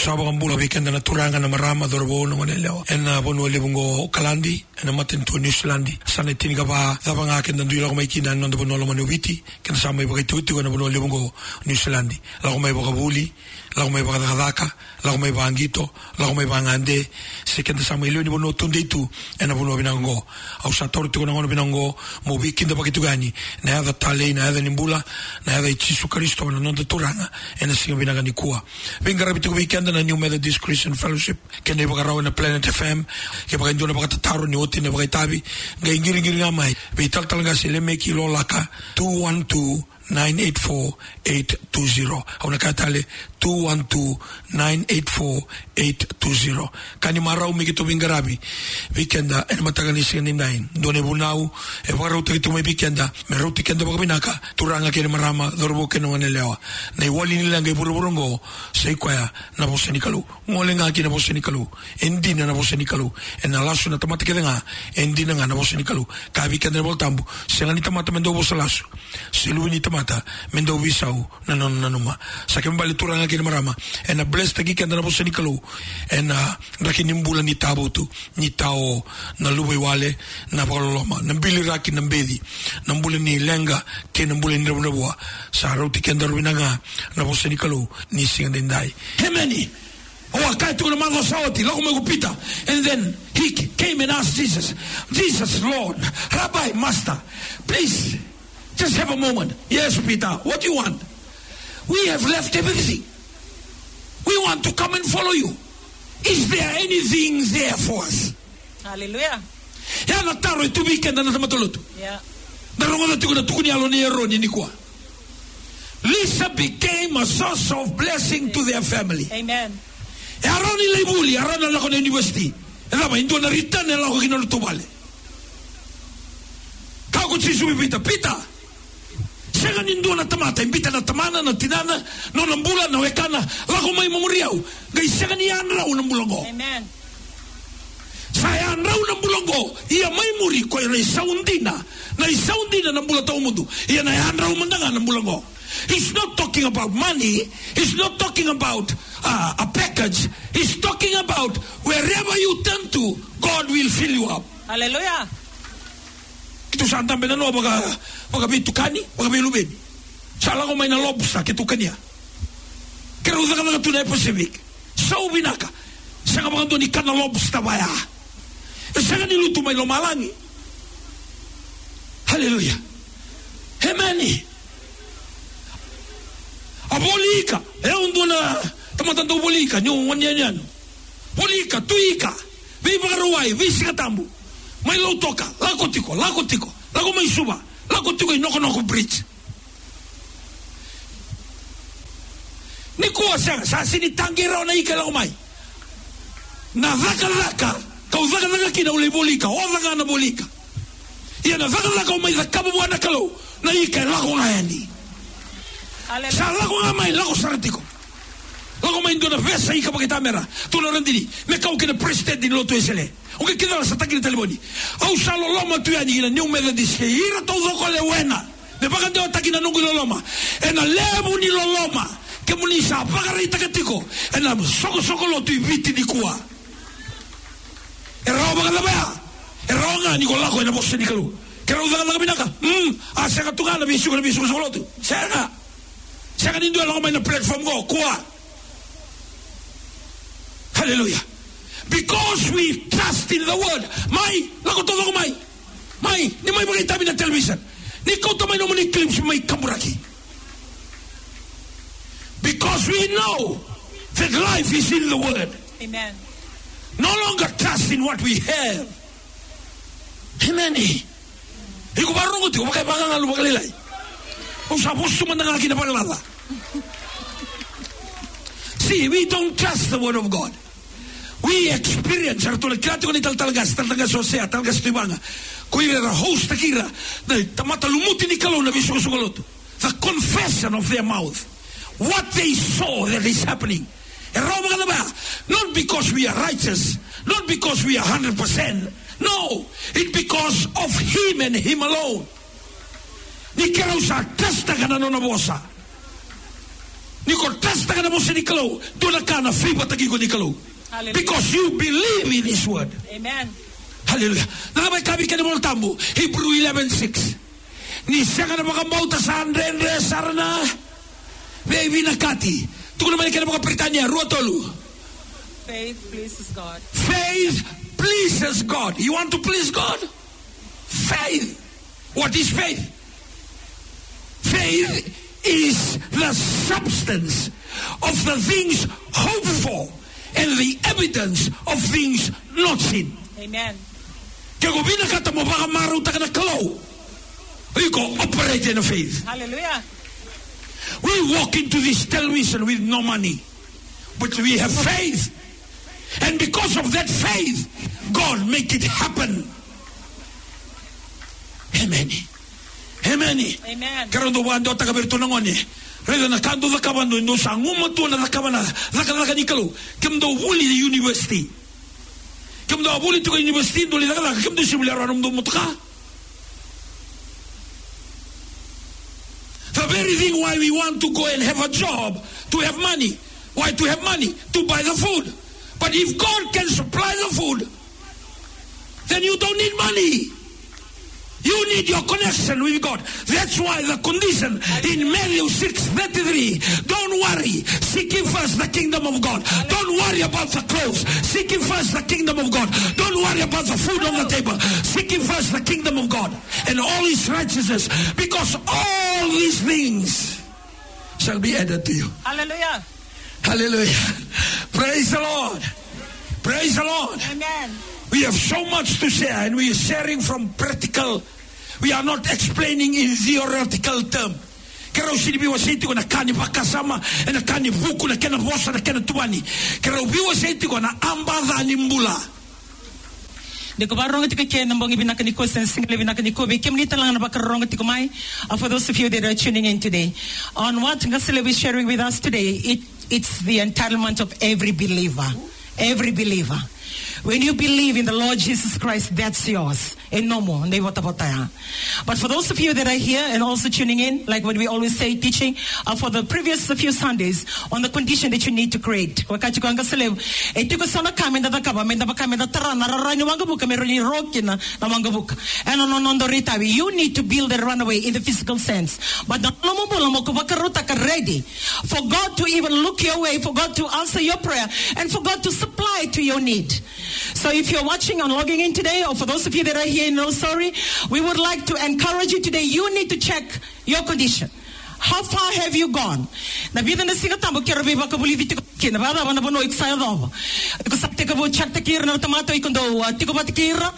sawa bula weekend na turanga na marama dorbo na leo en na bonu le bungo kalandi en maten to New Zealand sana tini ka ba daba nga ken na la mai kina no bonu lo manu witi. Ken sa mai ba tuti tu na bonu le bungo New Zealand la mai ba buli la mai ba daka la mai bangito la mai bangande se ken sa mai le ni bono tunde tu en bono binango. Au sa tor tu na bonu binango mo weekend ba kitu gani na ya tale na ya nimbula na ya Jesu Kristo na no turanga en singa binanga ni kua venga rabiti weekend na New Methodist Christian Fellowship ke ne baka rawa na Planet FM ke baka ndona baka tataro ni oti ne baka tabi ga ingiri ngiri nga mai be tal tal nga sile me kilo laka 212 984820 aunakatale 21298480 kani marau miki to bingarabi weekenda en mataganishin ni nine. Done bunau e warau te to me weekenda me rau te kenda baginaka turanga kere marama dorbo ke no anelewa na iwali ni langa iburuburungo sei kwaya na bosenikalu ngolenga ki na bosenikalu endina na bosenikalu en alasu na tamata kelenga endina nga na bosenikalu ka weekenda boltambu sengani tamata mendo bosalasu siluini tamata ni tamata mendo wisau na non na numa. Sa kemba le turanga kene marama. Ena a bless tagi kenda na bose nikalu en a raki nimbula ni tabo tu ni tao na luwe wale na pakoloma na mbili raki na mbedi. Na mbule ni lenga ke na mbule ni rabunabua sa rauti kenda rubinanga na bose nikalu ni singa dendai hemeni wakati kuna mango sauti lako umekupita and then he came and asked Jesus Jesus Lord Rabbi Master please just have a moment. Yes Peter. What do you want? We have left everything. We want to come and follow you. Is there anything there for us? Hallelujah. yana taro itu weekend na tamatolotu Yeah. narongoza tikuna tukuni alo ni eroni ni kwa. Lisa became a source of blessing to their family. Amen. aroni le arona la kona university. Lama indo na ritane la ko kino to bale ka ko tsi subi pita pita sega ni ndo na tamata imbita na tamana na tinana no na wekana la ko mai mamuriau ga sega ni anra una mbulongo Amen. sa anra una mbulongo ia mai muri ko ina saundina na isaundina na mbula tau mundu ia na anra umandanga na mbulongo He's not talking about money. He's not talking about uh, a package. He's talking about wherever you turn to, God will fill you up. Hallelujah. Kitu sa tambe na no baga baga bitukani, baga bilubeni. Sala ko may na lobster kitukania. Kero uza kana tunay Pacific. Sa ubinaka. Sa ka mga ni kana lobster baya. E sa ka niluto may lumalangi. Hallelujah. Hemani. abolika e undu na tamatando bolika nyu wanyanyano bolika tuika vi bagaruai vi sikatambu mai lo toka. Lako tiko lako tiko. Lako mai suba lako tiko inoko noko bridge. Ni kuwa sa sa sini tangira ona ika lako mai. Na vaka laka kau vaka laka kina ule bolika o vaka na bolika ia na vaka laka o mai zakabu wana kalau na ika lako Hallelujah. sa lago nga mai lago saratiko lago mai ndona vesa ika pake tamera tuna randini me kau kena president ni loto esele o ke kida sa takina telefoni au sa lo loma tu ya ni new methodist. Ke ira to doko le wena me paka ndeo takina nungu lo loma ena lebu ni lo loma ke muni sa paka rei takatiko ena soko soko lo tu viti ni kuwa e rao paka labaya. E rao nga ni ko lako ena bosse ni kalu. Ke rao zaka binaka mm a seka tungana bisu kana bisu soko lo tu seka saka ni ndio alama ina platform go kwa hallelujah. Because we trust in the word. Lako to lako mai. Mai ni mai bagay tabi na television. Ni ko to mai no mani clips mai kamburaki. Because we know that life is in the word. Amen. no longer trust in what we have. Amen. Iko barungo tiko bakay bangangalu bakalilay usapos sumandang akin na pagalala See, we don't trust the word of God. We experience, ar tula kira ko ni tal talgas, tal talgas osea, talgas tibanga. Kuira ra host takira, na tamata lumuti ni kalo na bisu sugaloto. The confession of their mouth. What they saw that is happening. Not because we are righteous, not because we are 100%. No, it's because of Him and Him alone. Ni kira usa testa kana no na bosa. Niko trust ka na mo sa nikalo. Na free patagi ko nikalo. Hallelujah. Because you believe in His word. Amen. Hallelujah. Nakabay kami ka na tambo. Hebrew 11.6. Ni siya ka na makamauta sa andre sarana. Baby na kati. Tukul naman ka na mga Britanya. Ruotolu. Faith pleases God. Faith pleases God. You want to please God? Faith. What is faith? Faith is the substance of the things hoped for and the evidence of things not seen. Amen. Kung binakata mo, baka maruta ka na kalaw. You go operate in faith. Hallelujah. We walk into this television with no money, but we have faith. And because of that faith, God make it happen. Amen. Amen. Amen. Karon do wando taga berto nangon eh. Rega na no to na da kabana. Da kana ka nikalo. Kim do wuli the university. Kim do wuli university do kana kim do do. The very thing why we want to go and have a job, to have money. Why to have money? To buy the food. But if God can supply the food, then you don't need money. You need your connection with God. That's why the condition in Matthew 6 33 don't worry. Seek ye first the kingdom of God. Don't worry about the clothes. Seek ye first the kingdom of God. Don't worry about the food on the table. Seek ye first the kingdom of God and all his righteousness because all these things shall be added to you. Hallelujah. Hallelujah. Praise the Lord. Praise the Lord. Amen. We have so much to share, and we are sharing from practical. We are not explaining in theoretical term. Kero sinibiwa senti ko na kani pakasama e na kani buku na kena bosa na kena tuani. Kero biwa senti ko na amba dhani mbula. De ko barong ti kake nang bongi binaka ni ko sen single binaka ni ko be nita lang na bakarong ti ko mai. Uh, for those of you that are tuning in today, on what Ngasile is sharing with us today, it it's the entitlement of every believer, every believer. When you believe in the Lord Jesus Christ, that's yours. And no more. Hindi wata wata ya. But for those of you that are here and also tuning in, like what we always say, teaching, uh, for the previous few Sundays, on the condition that you need to create. Wakati ko ang kasalew, eh, tiko sana kami na kaba, may naba kami na tara, nararani wanga buka, meron ni roki na, wanga buka. And on on ritabi, you need to build a runaway in the physical sense. But the mo mo mo ko bakaruta ka ready for God to even look your way, for God to answer your prayer, and for God to supply to your need. So if you're watching and logging in today, or for those of you that are here No Sorry, we would like to encourage you today. You need to check your condition. How far have you gone? Na vida na singa tambo kero biba ka buli vitiko kina ba ba na bono iksa do. Ko sa te ka bo check te kira na tomato ikondo ti ko ba kira.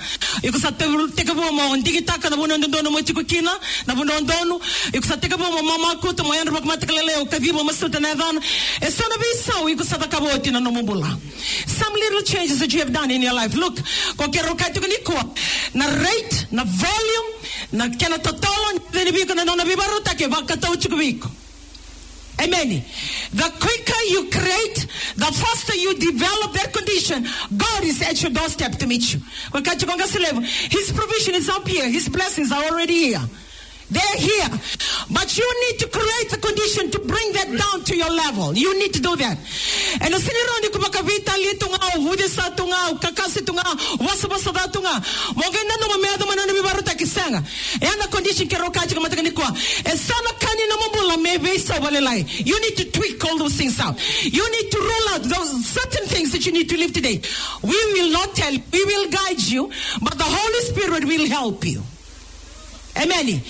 Iko sa te te ka bo mo ndigi ta ka na bono ndo mo ti ko kina na bono ndono. Iko sa te ka bo mo mama ko to mo yan ro mata kalele o ka vivo mo suta na dan. E so na bisa o iko sa ta ka bo ti na no mo bula. Some little changes that you have done in your life. Look, ko kero ka ti ko ni ko. Na rate, na volume, na kena totolo, ni biko na nona bibaruta ke baka tau chukubiko. Amen. The quicker you create, the faster you develop that condition. God is at your doorstep to meet you. His provision is up here. His blessings are already here. They're here. But you need to create the condition to bring that down to your level. You need to do that. And sinironi ko baka vita lito nga, hudi sa to kakasi to nga, wasa wasa da to nga. Mogenda no mameda manana bibaruta kisanga. Yana condition kero kachi kama takani. E sana kani na mambula mebe isa walelai. You need to tweak all those things out. You need to rule out those certain things that you need to live today. We will not tell, we will guide you, but the Holy Spirit will help you. Amen.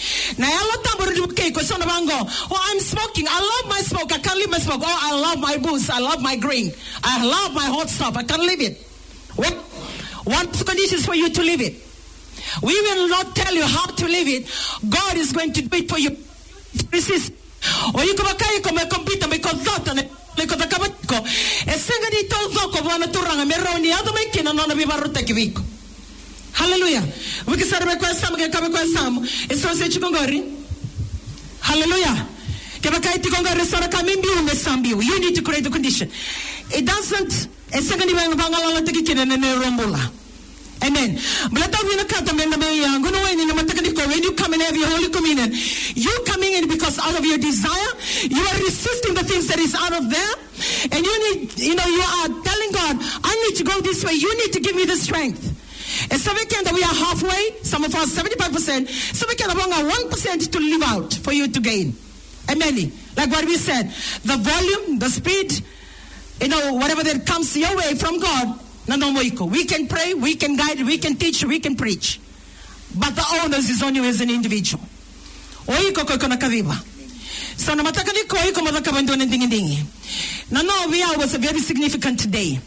Bango. Oh, I'm smoking. I love my smoke. I can't leave my smoke. Oh, I love my booze. I love my green. I love my hot stuff. I can't leave it. What? One condition is for you to live it. We will not tell you how to live it. God is going to do it for you. Resist. O yuko bakai ko me kompita me konzata ne le ko takabatiko. Esenga ni todo ko bwana turanga meroni ado me kina nona bibaruta kiviko. Hallelujah. Wikisarebe kwa samu ke kabe kwa samu. Eso se chikongori. Hallelujah. Kaba kai tikongori sara kamimbi unge sambiu. You need to create the condition. It doesn't esanga ni banga banga la tiki kine ne rombula. Amen. Wina kata men me ngono weni na mataka ko when you come and have your holy communion, you coming in because out of your desire, you are resisting the things that is out of there, and you need, you know, you are telling God, I need to go this way. You need to give me the strength. And so we can we are halfway, some of us 75%, so we can only 1% to live out for you to gain. Amen. Like what we said, the volume, the speed, you know, whatever that comes your way from God. We can pray, we can guide, we can teach, we can preach. But the onus is on you as an individual. Oiko ko na kariba. So na mataka ni ko iko mataka bando ng dingi dingi. Now no, we are was a very significant day.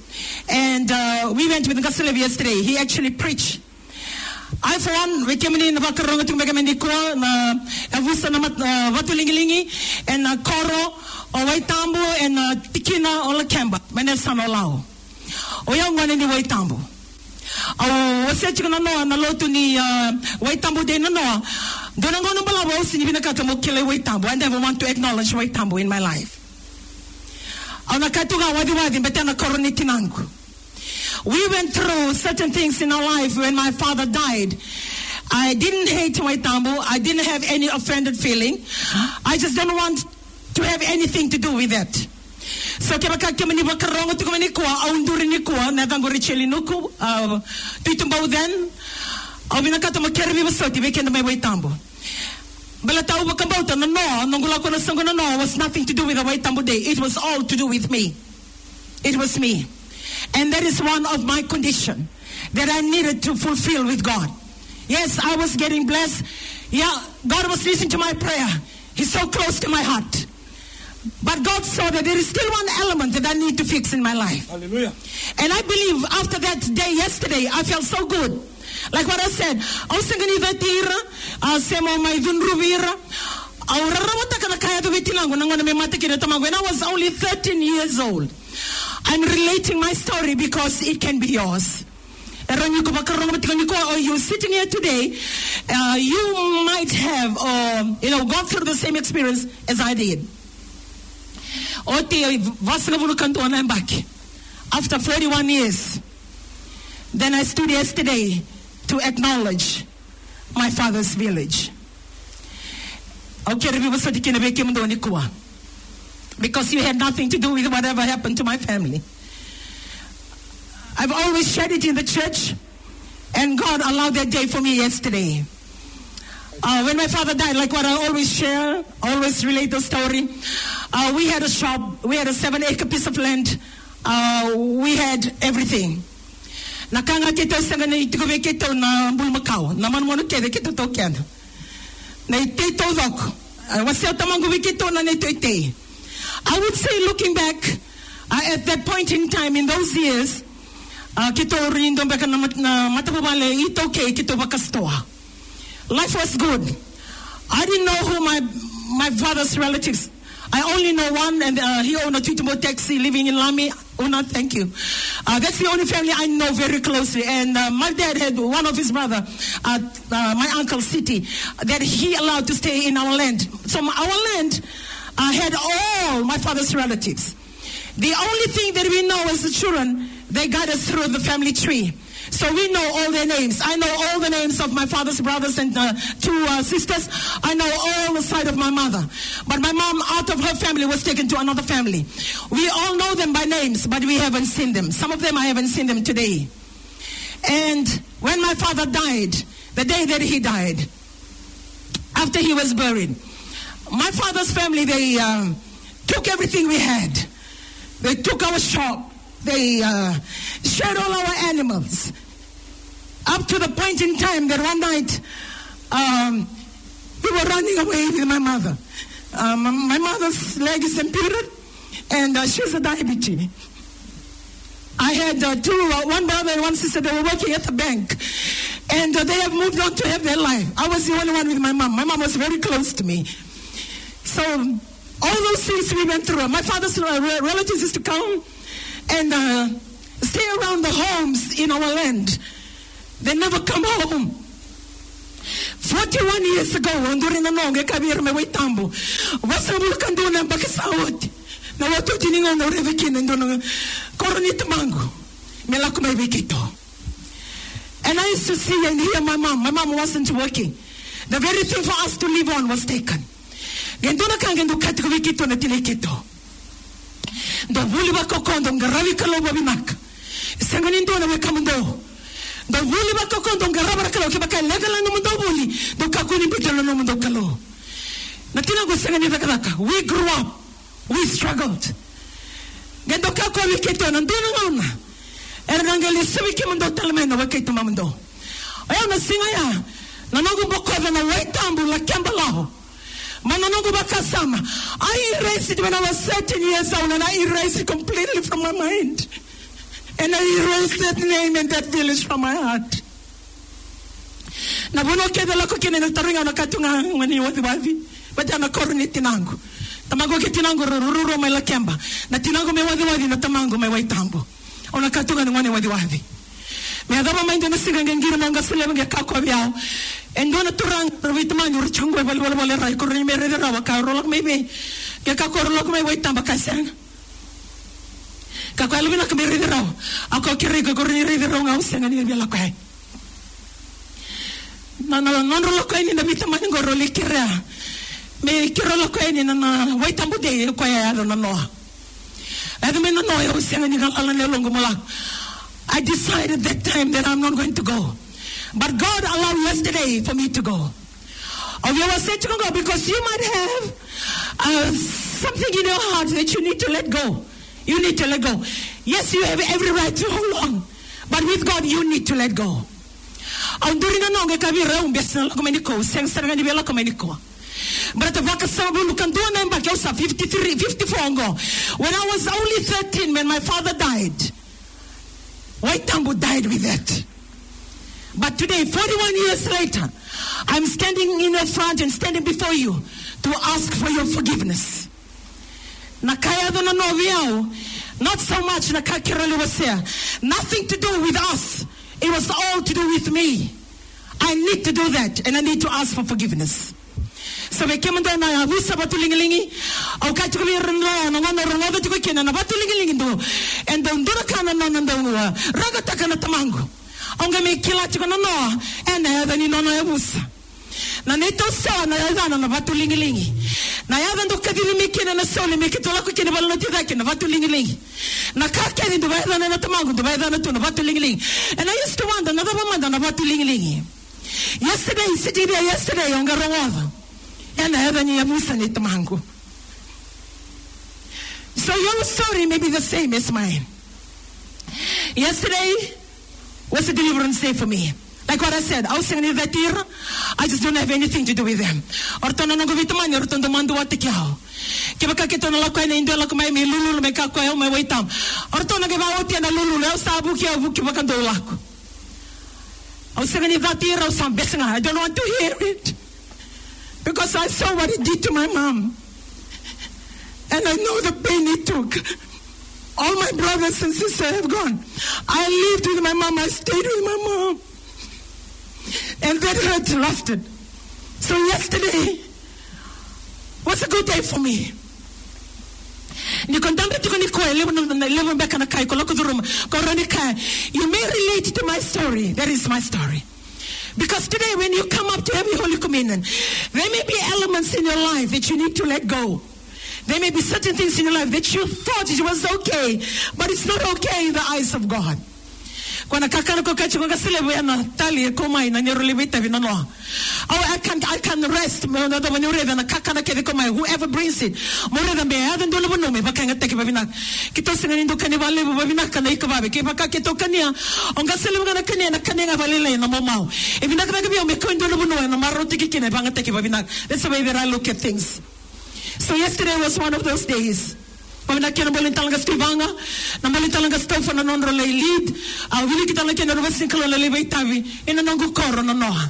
And uh, we went with Gasilev yesterday. He actually preached. I for one, we came in megamandi ko na avusa na mat uh, and uh, koro o waitambo and uh, tikina o lakemba. Manesan o lao. O yang wane ni waitambo. Au wasi chika na noa na lotu ni waitambo de noa. Dona ngono bala wa usi ni binakata mo kile waitambo. I never want to acknowledge waitambo in my life. Betana. We went through certain things in our life when my father died. I didn't hate Waitambo. I didn't have any offended feeling. I just didn't want to have anything to do with that. So kaya baka kaya maniba karongo tu kama ni kuwa, au nduri ni kuwa, na dango richeli nuku, uh, tuitumbaw then, au binakata mo kera viva soti, wekenda may Waitambo. Bala tao bakambauta na no, nungula ko na sango na no, was nothing to do with the Waitambo day. It was all to do with me. It was me. And that is one of my condition that I needed to fulfill with God. Yes, I was getting blessed. Yeah, God was listening to my prayer. He's so close to my heart. But God saw that there is still one element that I need to fix in my life. Hallelujah. And I believe after that day yesterday, I felt so good. Like what I said, I was thinking that tira, semo mai dun ruvira, aurarabata kana kaya tu vitilangu nangona me mate kire tamangu. When I was only 13 years old, I'm relating my story because it can be yours. Or you're sitting here today, uh, you might have, uh, you know, gone through the same experience as I did. After 41 years, then I stood yesterday to acknowledge my father's village. Because you had nothing to do with whatever happened to my family. I've always shared it in the church, and God allowed that day for me yesterday. Uh, when my father died, like what I always share, always relate the story. Uh, we had a shop, we had a seven acre piece of land, uh, we had everything. Nakanga kita sanga na itikobe kita na bulmakau, naman mo kede kita to kyan. Na ite to dok, wasya tamangu kita na ito ite. I would say, looking back uh, at that point in time, in those years, uh, kito rindo baka na matapabale ito okay kito bakastoa. Life was good. I didn't know who my my father's relatives. I only know one, and uh, he owned a Tutumo taxi living in Lami. Una, thank you. Uh, that's the only family I know very closely. And uh, my dad had one of his brother, uh, uh, my uncle City, that he allowed to stay in our land. So our land uh, had all my father's relatives. The only thing that we know as the children, they guide us through the family tree. So we know all their names. I know all the names of my father's brothers and uh, two uh, sisters. I know all the side of my mother. But my mom, out of her family, was taken to another family. We all know them by names, but we haven't seen them. Some of them I haven't seen them today. And when my father died, the day that he died, after he was buried, my father's family, they uh, took everything we had. They took our shop. They uh, shared all our animals. Up to the point in time that one night, um, we were running away with my mother. Um, my mother's leg is amputated, and uh, she's a diabetes. I had uh, two, uh, one brother and one sister. They were working at the bank, and uh, they have moved on to have their life. I was the only one with my mom. My mom was very close to me. So all those things we went through. My father's uh, relatives used to come and uh, stay around the homes in our land. They never come home. 41 years ago, nduri na nonge kabir me waitambo. Wasabul kanduna bakasawot. Na watu tiningo na ureviki na ndono koronit mango. Melako may wikito. And I used to see and hear my mom. My mom wasn't working. The very thing for us to live on was taken. Gendona kan gendu kati ko wikito na tile ndo na weka mundo. Do vuli ba kokondo ngaraba kalo ke baka legala no mundo mundo kalo. Na tina ko. We grew up. We struggled. Gendo kako wikito na ndo na ngona. Era nangeli sabi ke mundo talmeno wakito mamundo. Ayaw na singa ya. Nanongo bokoda na waitambu la Manonongo bakasama. I erased it when I was 13 years old and I erased it completely from my mind. And I erased that name and that village from my heart. Na buno keda lako kine na taringa na katunga ngani wadi wadi. Bada na korni tinangu. Tamago ke tinangu rururo mai la kemba. Na tinangu me wadi wadi na tamango mai waitambu. Ona katunga ngani wadi wadi. Me adama maindo na siga ngira manga sile manga kako biao. Endo na turang rawit man ur changwe bal bal bal rai kurni me re rawa ka rolok me be. Ke ka ko rolok me wai tamba kasan. Ka ko alvina ka me re rawa. Ako kiri ka kurni re rawa ngau senga ni biala ko. Na na non rolok ko ni na bita man ngoro le kira. Me kiro lo ko ni na na wai tambu de ko ya na no. Ado me na no yo senga ni ala ne longo malak. I decided that time that I'm not going to go. But God allowed yesterday for me to go. Or you were said to go because you might have uh, something in your heart that you need to let go. You need to let go. Yes, you have every right to hold on. But with God, you need to let go. But the vaka sabu lukan do na mbaki usa 53 54 ngo. When I was only 13 when my father died. Waitambo died with that. But today, 41 years later, I'm standing in your front and standing before you to ask for your forgiveness. Not so much was here. Nothing to do with us. It was all to do with me. I need to do that and I need to ask for forgiveness. Down na visa batulingilingi au ko rinra na ngana rongo do ko kena na batulingilingi do? And do ndura kana na na ndo raga takana tamango. Au ngame kila tiko na no and heaven ni no no ebusa na neto sa na yana na batulingilingi na yada ndo kadiri mikina na sole mikitola ko kena balona tida kena batulingilingi na ka keni do vaya na tamango do vaya na to na batulingilingi and I used to wonder na ba manda na yesterday sitting there yesterday on garongo yana heaven ya Musa ni tamangu. So your story may be the same as mine. Yesterday was a deliverance day for me. Like what I said, I was singing that year. I just don't have anything to do with them. Ortono nang gubitaman, ortono mandu wate kiao. Kiba kito na lakwa na indo lakwa may lulu may kakwa may waitam. Ortono kiba wati na lulu na sabu kiao buki bakando lako. I was singing that year, I was saying, I don't want to hear it because I saw what it did to my mom. And I know the pain it took. All my brothers and sisters have gone. I lived with my mom, I stayed with my mom. And that hurt lasted. So yesterday was a good day for me. You may relate to my story. That is my story. Because today, when you come up to every Holy Communion, there may be elements in your life that you need to let go. There may be certain things in your life that you thought it was okay, but it's not okay in the eyes of God. Kwana kakana ko kachi ko kasile bo yana tali ko mai na nyoro libita vino no. Oh, I can I can rest. Me na do mani ureda na kakana ke ko mai whoever brings it. Mo ureda be ya dando lo no me baka ngate ke babina. Kito singa nindo kani vale babina kana ikababe ke baka kito kania. Onga sele ngana kania na kania nga vale le na mo mau. E bina kana ke me ko ndo lo no na maroti ke kine banga te ke babina. That's way that I look at things. So yesterday was one of those days. Pamina kena boleh talanga stivanga, na boleh talanga stofa na nonro le lead. A ah, wili kita lagi na ruba singkalo le lebe tavi, ina nongo koro na noha.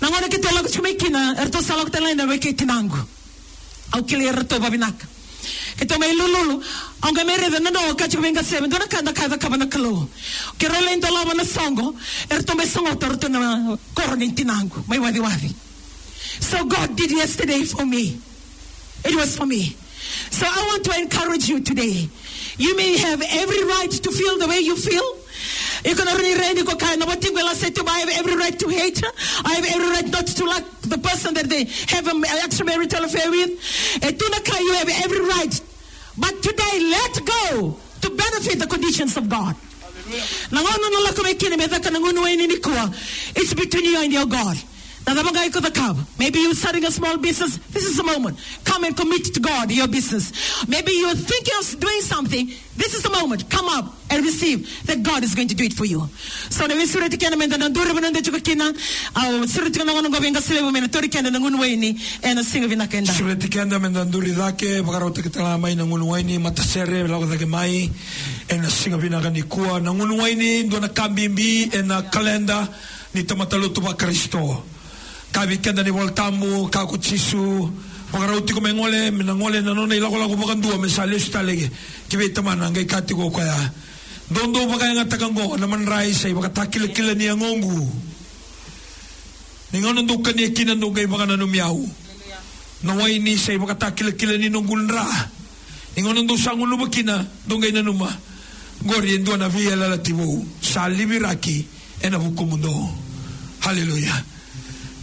Na ngone kita lagu cuma ikina, erto salak tela ina weke tinangu. Au kili erto babinaka. Kita mai lululu, au ga mere na no kachi venga sebe, dona kanda kada kabana kalo. Kero le ndo lava na songo, erto me songo torto na koro ni tinangu, mai wadi wadi. So God did yesterday for me. It was for me. So I want to encourage you today. You may have every right to feel the way you feel. Iko na rini reini ko kaya na wating wala say to I have every right to hate her. I have every right not to like the person that they have an extramarital affair with. E tu na you have every right. But today, let go to benefit the conditions of God. Nangono na lako may kinimeta ka nanguno ay ninikwa. It's between you and your God. Nadamagay ko the cab. Maybe you're starting a small business. This is the moment. Come and commit to God your business. Maybe you're thinking of doing something. This is the moment. Come up and receive that God is going to do it for you. So na visura tikena menda na dura bananda chuka kina. Au sura tikena ngono gobenga sile bumena tori kenda na ngunu weni ena singa vina kenda. Suleti kenda men danduri dake bakarota ke tala mai na ngunu waini matasere lago dake mai ena singa vina kani kua na ngunu waini ndo na kambimbi ena kalenda ni tamatalutu ba Kristo. Kavi kenda ni voltamu ka kutsisu bakaroti ko mengole mena ngole na nona ilago lago bakandua me sale stalege kibe tamana ngai kati ko kaya. Dondo baka nga takango na manrai sai baka takile kila ni ngongu. Ningono ndo kani kina ndo ngai baka na numiau na wai ni say makata kila-kila ni nung gulra. Ingon nung sangun lubakina, dungay na numa. Gori endo na via la lativo, sa libiraki, e na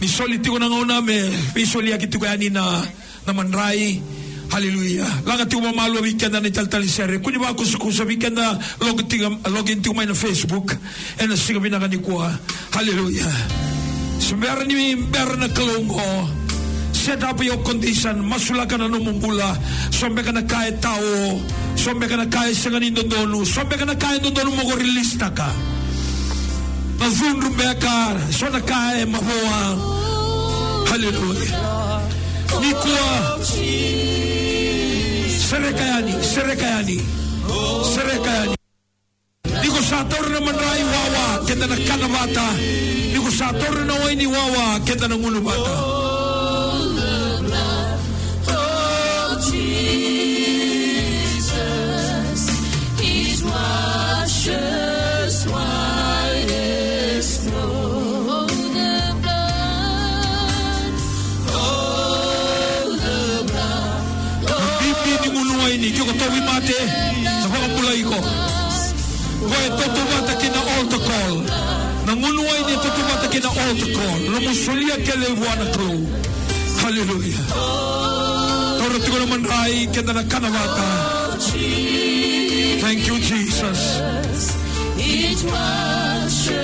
mundo. Hallelujah. Ni soliti ko na ngauna me, visually akiti ko yani na, na manray, Hallelujah. Langat ko mamalo weekend na italtali sere. Kuni ba ako sa weekend na login tiga login tiga may na Facebook. E na siga binakani ko. Hallelujah. Sumber ni ber na kalungo set up your condition masula ka na numumbula sombe ka na kaya tao sombe ka na kaya sa ganin dondonu sombe ka na kaya dondonu mo ko relista ka na zunrumbe ka so na hallelujah nikua sere kayani sere kayani sere kayani Niko sator na manray wawa. Kenda na kanabata Niko sator na waini wawa. Kenda na ngulubata ko. Altar call. Altar call. Wana crew. Hallelujah. Na. Thank you Jesus. It was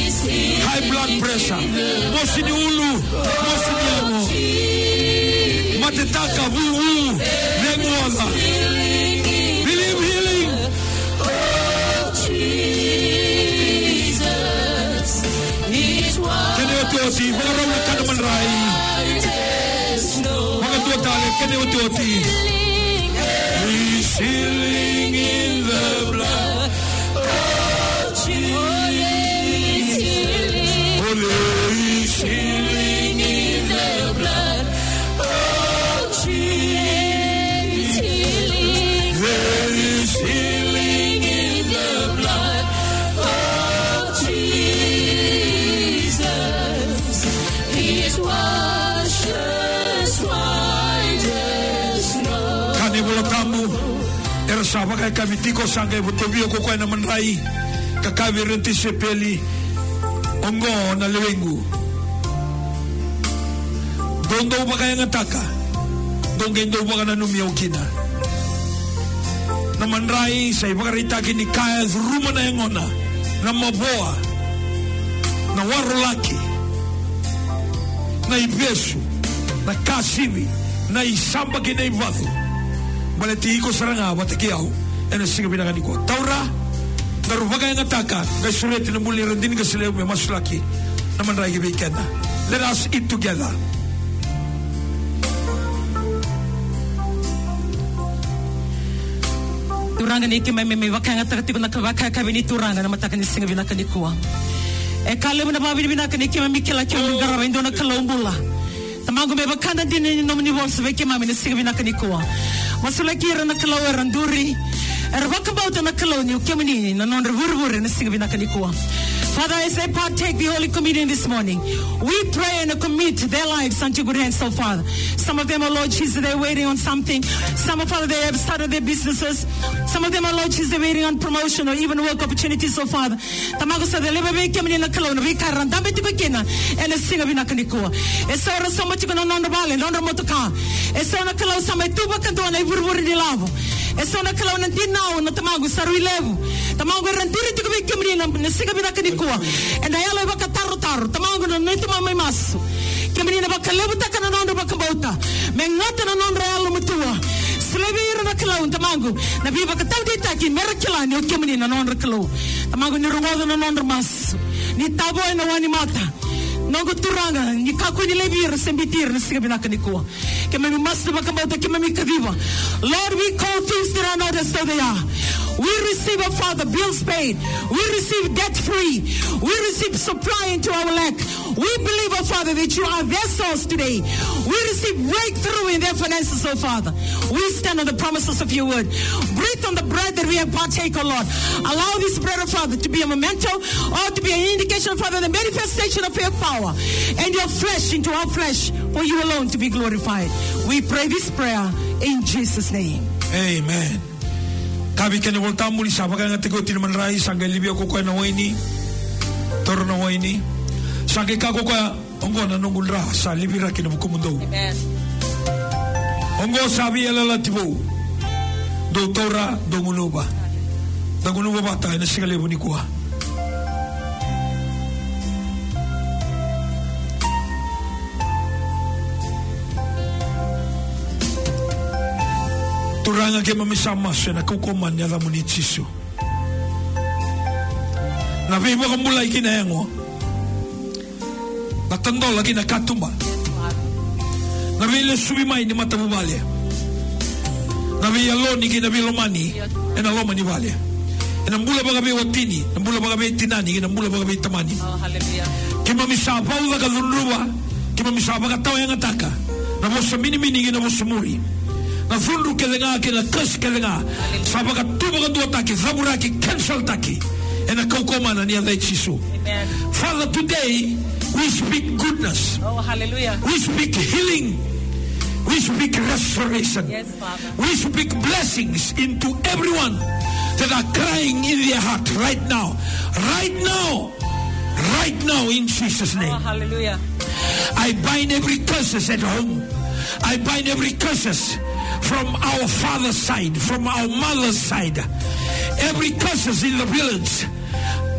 high blood pressure. Mosi ni ulu, mosi ni amo. Mate taka, virutisipeli ongo na lewingu gondo ba Don ngataka gongendo ba na numiyaw kina. Naman manrai sa ipakarita kini kaya ruma na yangona na maboa. Na warulaki na ibesu na kasibi na isamba kina ibatu balati iko saranga bataki au. Ene siga binagani ko taura. Daru bagai ngataka gai sureti na muli rendini ka sileu me masulaki naman rai weekend let us eat together. Turanga ni ke mai mai wakanga taka tiko na ka waka ka bini turanga na mataka ni singa bina kani kuwa e kale na babi bina kani ke mai kila ke mai garaba indo na kala umbula tamango me bakanda dini ni nomni bolsa ve ke mai ni singa bina kani kuwa masula kira na kala weran kuwa Father, as they partake the Holy Communion this morning, we pray and commit their lives unto good hands, so Father. Some of them, are Lord Jesus, they're waiting on something. Some of Father, they have started their businesses. Some of them, are Lord Jesus, they're waiting on promotion or even work opportunities, so Father. Tamago sa ke mini na kalona vi karan dambe ti bekena ene singa vina kaniko. E so ra so mati kono nondo bale nondo motoka. E so na kalau sa mai tuba kanto na iburburi di. E so na kalau na dinao na tamago sa ruilevo. Tamago rantiri ti ke mini na na singa vina kaniko. And ayala ba kataro taro tamago na nito mamay maso. Ke mini na ba kalebu ta kana nondo ba kabauta. Mengata na nondo ayala mutua. Selebira na kalau tamago. Na biba katau di taki merakila ni ke mini na nondo kalau. Tamago ni rungodo na nondo maso. Ni tabo na wani mata. Nogo turanga, ni kako ni levir sembitir na siga binaka ni kuwa. Ke mami master bakamauta ke mami kaviva. Lord, we call things that are not as though they are. We receive, oh Father, bills paid. We receive debt free. We receive supply into our lack. We believe, oh Father, that you are their source today. We receive breakthrough in their finances, oh Father. We stand on the promises of your word. Breathe on the bread that we have partake, oh Lord. Allow this bread, oh Father, to be a memento or to be an indication, Father, the manifestation of your power and your flesh into our flesh for you alone to be glorified. We pray this prayer in Jesus' name. Amen. Kabi kene voltamu ni sapa kanga tiko tini man rai sangga libya ko na waini. Toro na waini. Sangga ka ko ongo na nungul ra sa libira kina bukumundo. Amen. Ongo sabi alala tibo. Do tora do ngunuba. Da ngunuba bata na sigale ni kuha. Turanga ke mamisama sa na kukuman niya lamu ni Chisu. Na viva ka mulai kinayango. Natando lagi na katumba. Na vile subimai ni mata mubale. Na vile loni kina vile mani. Ena loma ni vale. Ena mbula baga be watini. Na mbula baga be tinani. Ena mbula baga be tamani. Oh, hallelujah. Kima misapa ula ka dhunruba. Kima misapa ka tau yang ataka. Na mosa mini mini kina mosa muri. Na ke na kas ke lenga. Sapa ka tuba ka dua taki. Zabura ki cancel taki. Ena kau komana ni adai chisu. Father, today we speak goodness. Oh, hallelujah. We speak healing. We speak restoration. Yes, Father. We speak blessings into everyone that are crying in their heart right now. Right now. Right now in Jesus' Oh, name. hallelujah. I bind every curses at home. I bind every curses from our father's side, from our mother's side. Every curses in the village.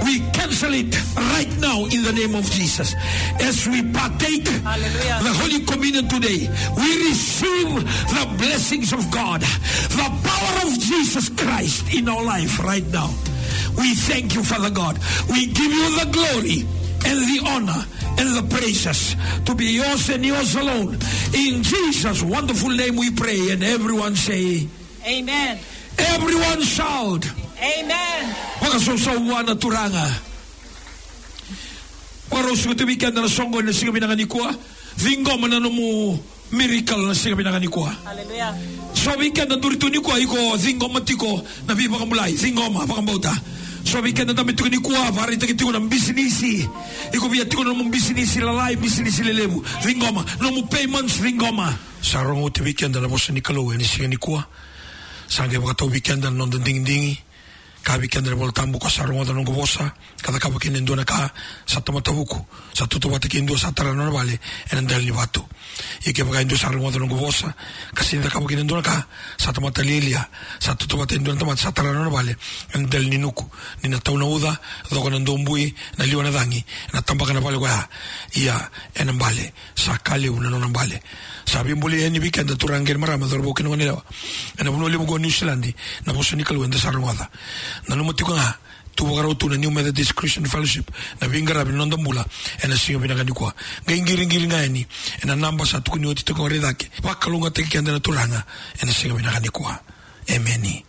We cancel it right now in the name of Jesus. As we partake Hallelujah. the Holy Communion today, we receive the blessings of God, the power of Jesus Christ in our life right now. We thank you, Father God. We give you the glory and the honor and the praises to be yours and yours alone. In Jesus' wonderful name we pray, and everyone say, Amen. everyone shout. Amen. Wakasusawa na turanga. Wakarosu ko tumikan na songo na siga binanganikwa. Vingo manano mo miracle na siga binanganikwa. Hallelujah. So weekend na durito ni kwa iko zingo matiko na biba kamulay zingo ma pakambauta. Weekend na damit ko ni kwa pare ita kitiko ng business. Iko biya tiko ng business lalay business lelebu. Zingo ma no mo payments zingo ma. Sarong uti weekend na bosa ni kalo ni siga ni kwa. Sangge baka to weekend na nondon ding dingi. Ka weekend na bol tambo ko sarong uti nung bosa. Kada ka bakin na ka sa tamatabuko. Sa tutubati kindo sa tarano na bale. En dahil ni bato. Ike baka indo sarong uti nung bosa. Kasi hindi ka bakin na ka sa tamatalilia. Sa tutubati indo na tamat sa tarano na bale. En dahil ni nuku. Ni nataw na uda. Doko ng dombui. Na liwa na dangi. Natamba ka na bale ko ya. Iya. En ang bale. Sa kaliw na nung bale. Sabi mbuli yan ni weekend at turangin marama dorbo kinungan nila. En abunuli mo go New Zealand. Na po sa ni naluma tukanga tuwakaraw tuna new methodist christian fellowship. Na vingara vinonda mbula. Ena singa vinakandikwa ngaingiringiri ngaeni ena namba sa tukuni oti tukangore dake wakalunga tekikendela tulanga. Ena singa vinakandikwa emeni